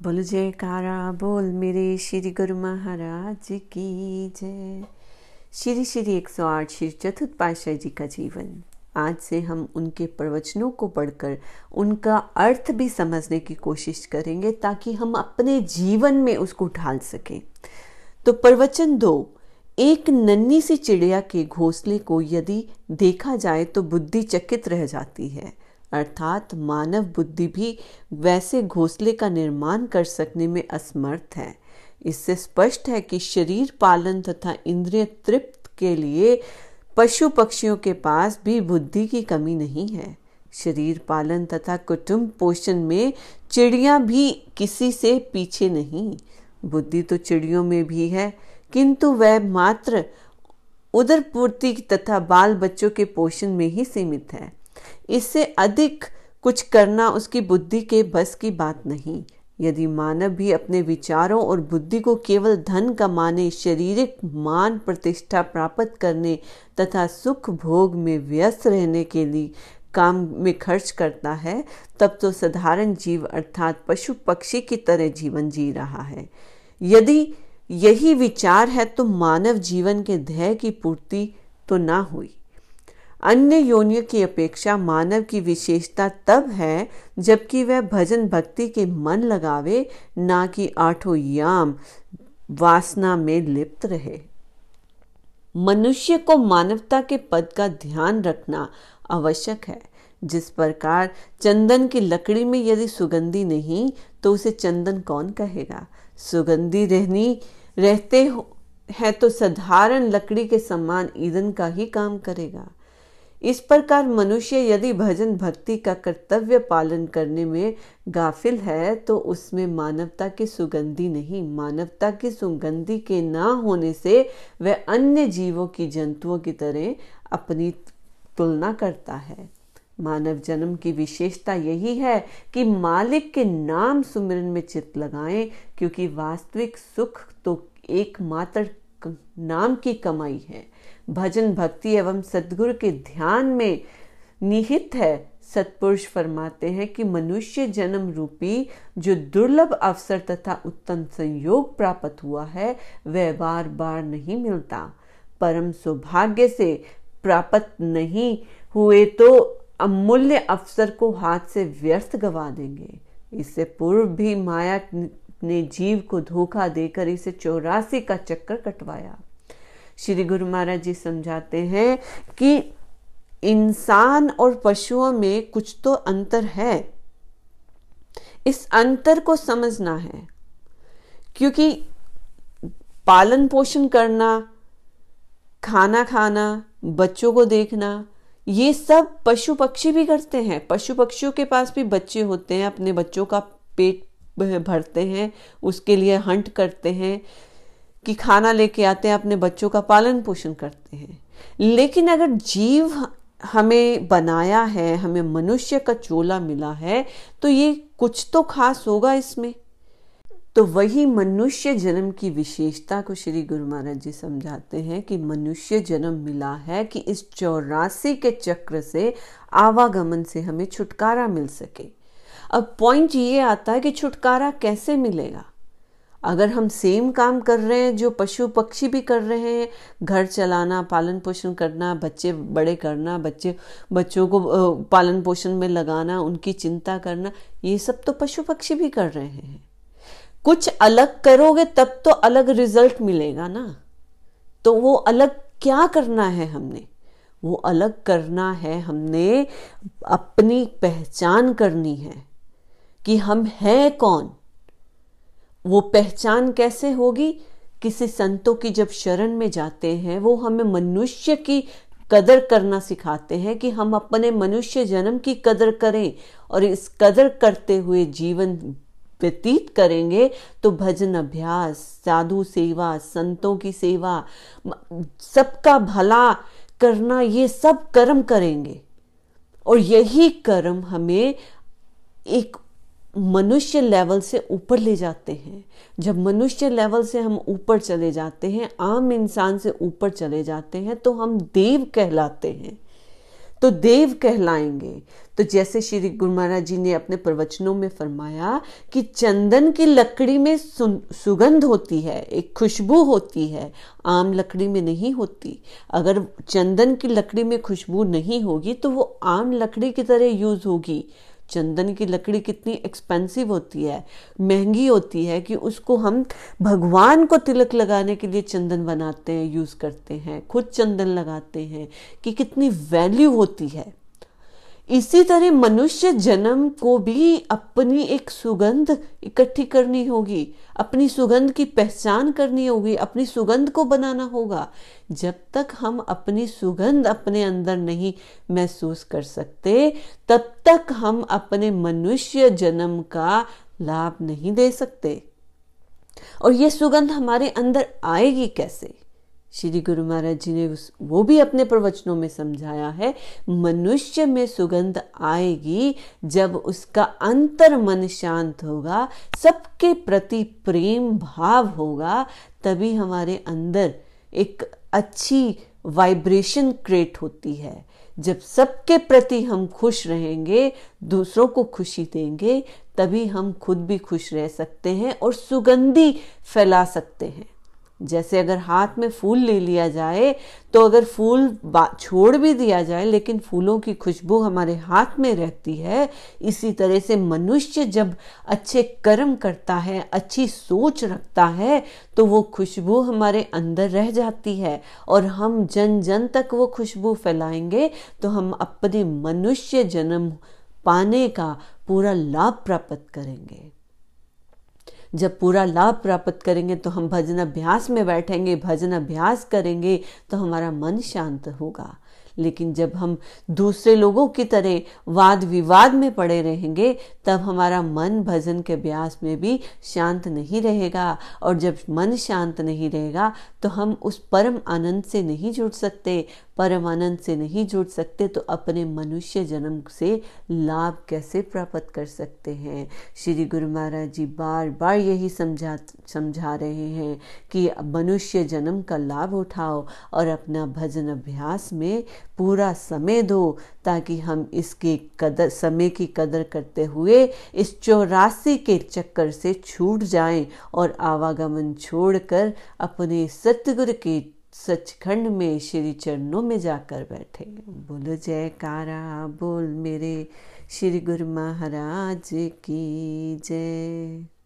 बोल जयकारा, बोल मेरे श्री गुरु महाराज की जय। श्री श्री एक सौ आठ श्री चतुर्थ पाशाह जी का जीवन। आज से हम उनके प्रवचनों को पढ़कर उनका अर्थ भी समझने की कोशिश करेंगे ताकि हम अपने जीवन में उसको ढाल सकें। तो प्रवचन दो, एक नन्ही सी चिड़िया के घोंसले को यदि देखा जाए तो बुद्धि चकित रह जाती है। अर्थात मानव बुद्धि भी वैसे घोंसले का निर्माण कर सकने में असमर्थ है। इससे स्पष्ट है कि शरीर पालन तथा इंद्रिय तृप्त के लिए पशु पक्षियों के पास भी बुद्धि की कमी नहीं है। शरीर पालन तथा कुटुंब पोषण में चिड़िया भी किसी से पीछे नहीं। बुद्धि तो चिड़ियों में भी है, किंतु वह मात्र उदर पूर्ति तथा बाल बच्चों के पोषण में ही सीमित है। इससे अधिक कुछ करना उसकी बुद्धि के बस की बात नहीं। यदि मानव भी अपने विचारों और बुद्धि को केवल धन कमाने शारीरिक मान प्रतिष्ठा प्राप्त करने तथा सुख भोग में व्यस्त रहने के लिए काम में खर्च करता है, तब तो साधारण जीव अर्थात पशु पक्षी की तरह जीवन जी रहा है। यदि यही विचार है तो मानव जीवन के ध्येय की पूर्ति तो ना हुई। अन्य योनियों की अपेक्षा मानव की विशेषता तब है जबकि वह भजन भक्ति के मन लगावे, ना कि आठों याम, वासना में लिप्त रहे। मनुष्य को मानवता के पद का ध्यान रखना आवश्यक है। जिस प्रकार चंदन की लकड़ी में यदि सुगंधी नहीं तो उसे चंदन कौन कहेगा? सुगंधी रहनी, रहते हो, है तो साधारण लकड़ी के समान ईंधन का ही काम करेगा। इस प्रकार मनुष्य यदि भजन भक्ति का कर्तव्य पालन करने में गाफिल है तो उसमें मानवता की सुगंधी नहीं। मानवता की सुगंधी के ना होने से वह अन्य जीवों की जंतुओं की तरह अपनी तुलना करता है। मानव जन्म की विशेषता यही है कि मालिक के नाम सुमिरन में चित लगाएँ, क्योंकि वास्तविक सुख तो एकमात्र नाम की कमाई है। भजन भक्ति एवं सदगुरु के ध्यान में निहित है। सतपुरुष फरमाते हैं कि मनुष्य जन्म रूपी जो दुर्लभ अवसर तथा उत्तम संयोग प्राप्त हुआ है, वह बार बार नहीं मिलता। परम सौभाग्य से प्राप्त नहीं हुए तो अमूल्य अवसर को हाथ से व्यर्थ गवा देंगे। इससे पूर्व भी माया ने जीव को धोखा देकर इसे चौरासी का चक्कर कटवाया। श्री गुरु महाराज जी समझाते हैं कि इंसान और पशुओं में कुछ तो अंतर है। इस अंतर को समझना है, क्योंकि पालन पोषण करना, खाना खाना, बच्चों को देखना, ये सब पशु पक्षी भी करते हैं। पशु पक्षियों के पास भी बच्चे होते हैं, अपने बच्चों का पेट भरते हैं, उसके लिए हंट करते हैं कि खाना लेके आते हैं, अपने बच्चों का पालन पोषण करते हैं। लेकिन अगर जीव हमें बनाया है, हमें मनुष्य का चोला मिला है तो ये कुछ तो खास होगा इसमें। तो वही मनुष्य जन्म की विशेषता को श्री गुरु महाराज जी समझाते हैं कि मनुष्य जन्म मिला है कि इस चौरासी के चक्र से आवागमन से हमें छुटकारा मिल सके। अब पॉइंट ये आता है कि छुटकारा कैसे मिलेगा? अगर हम सेम काम कर रहे हैं जो पशु पक्षी भी कर रहे हैं, घर चलाना, पालन पोषण करना, बच्चे बड़े करना, बच्चे, बच्चों को पालन पोषण में लगाना, उनकी चिंता करना, ये सब तो पशु पक्षी भी कर रहे हैं। कुछ अलग करोगे तब तो अलग रिज़ल्ट मिलेगा ना। तो वो अलग क्या करना है हमने? वो अलग करना है हमने अपनी पहचान करनी है। कि हम हैं कौन? वो पहचान कैसे होगी? किसी संतों की जब शरण में जाते हैं, वो हमें मनुष्य की कदर करना सिखाते हैं कि हम अपने मनुष्य जन्म की कदर करें और इस कदर करते हुए जीवन व्यतीत करेंगे तो भजन, अभ्यास, साधु सेवा, संतों की सेवा सबका भला करना, ये सब कर्म करेंगे। और यही कर्म हमें एक मनुष्य लेवल से ऊपर ले जाते हैं। जब मनुष्य लेवल से हम ऊपर चले जाते हैं, आम इंसान से ऊपर चले जाते हैं तो हम देव कहलाते हैं। तो देव कहलाएँगे। तो जैसे श्री गुरु महाराज जी ने अपने प्रवचनों में फरमाया कि चंदन की लकड़ी में सुगंध होती है, एक खुशबू होती है, आम लकड़ी में नहीं होती। अगर चंदन की लकड़ी में खुशबू नहीं होगी तो वो आम लकड़ी की तरह यूज़ होगी। चंदन की लकड़ी कितनी एक्सपेंसिव होती है, महँगी होती है कि उसको हम भगवान को तिलक लगाने के लिए चंदन बनाते हैं यूज़ करते हैं, खुद चंदन लगाते हैं कि कितनी वैल्यू होती है। इसी तरह मनुष्य जन्म को भी अपनी एक सुगंध इकट्ठी करनी होगी, अपनी सुगंध की पहचान करनी होगी, अपनी सुगंध को बनाना होगा। जब तक हम अपनी सुगंध अपने अंदर नहीं महसूस कर सकते, तब तक हम अपने मनुष्य जन्म का लाभ नहीं दे सकते। और ये सुगंध हमारे अंदर आएगी कैसे? श्री गुरु महाराज जी ने उस, वो भी अपने प्रवचनों में समझाया है, मनुष्य में सुगंध आएगी जब उसका अंतर मन शांत होगा, सबके प्रति प्रेम भाव होगा, तभी हमारे अंदर एक अच्छी वाइब्रेशन क्रिएट होती है। जब सबके प्रति हम खुश रहेंगे, दूसरों को खुशी देंगे, तभी हम खुद भी खुश रह सकते हैं और सुगंधी फैला सकते हैं। जैसे अगर हाथ में फूल ले लिया जाए तो अगर फूल छोड़ भी दिया जाए, लेकिन फूलों की खुशबू हमारे हाथ में रहती है, इसी तरह से मनुष्य जब अच्छे कर्म करता है, अच्छी सोच रखता है तो वो खुशबू हमारे अंदर रह जाती है। और हम जन जन तक वो खुशबू फैलाएँगे तो हम अपने मनुष्य जन्म पाने का पूरा लाभ प्राप्त करेंगे। जब पूरा लाभ प्राप्त करेंगे तो हम भजन अभ्यास में बैठेंगे भजन अभ्यास करेंगे तो हमारा मन शांत होगा। लेकिन जब हम दूसरे लोगों की तरह वाद विवाद में पड़े रहेंगे, तब हमारा मन भजन के अभ्यास में भी शांत नहीं रहेगा। और जब मन शांत नहीं रहेगा तो हम उस परम आनंद से नहीं जुड़ सकते। परम आनंद से नहीं जुड़ सकते तो अपने मनुष्य जन्म से लाभ कैसे प्राप्त कर सकते हैं? श्री गुरु महाराज जी बार बार यही समझा समझा रहे हैं कि मनुष्य जन्म का लाभ उठाओ और अपना भजन अभ्यास में पूरा समय दो ताकि हम इसके कदर, समय की कदर करते हुए इस चौरासी के चक्कर से छूट जाएँ और आवागमन छोड़कर अपने सतगुरु के सचखंड में श्री चरणों में जाकर बैठे। बोलो जयकारा, बोल मेरे श्री गुरु महाराज की जय।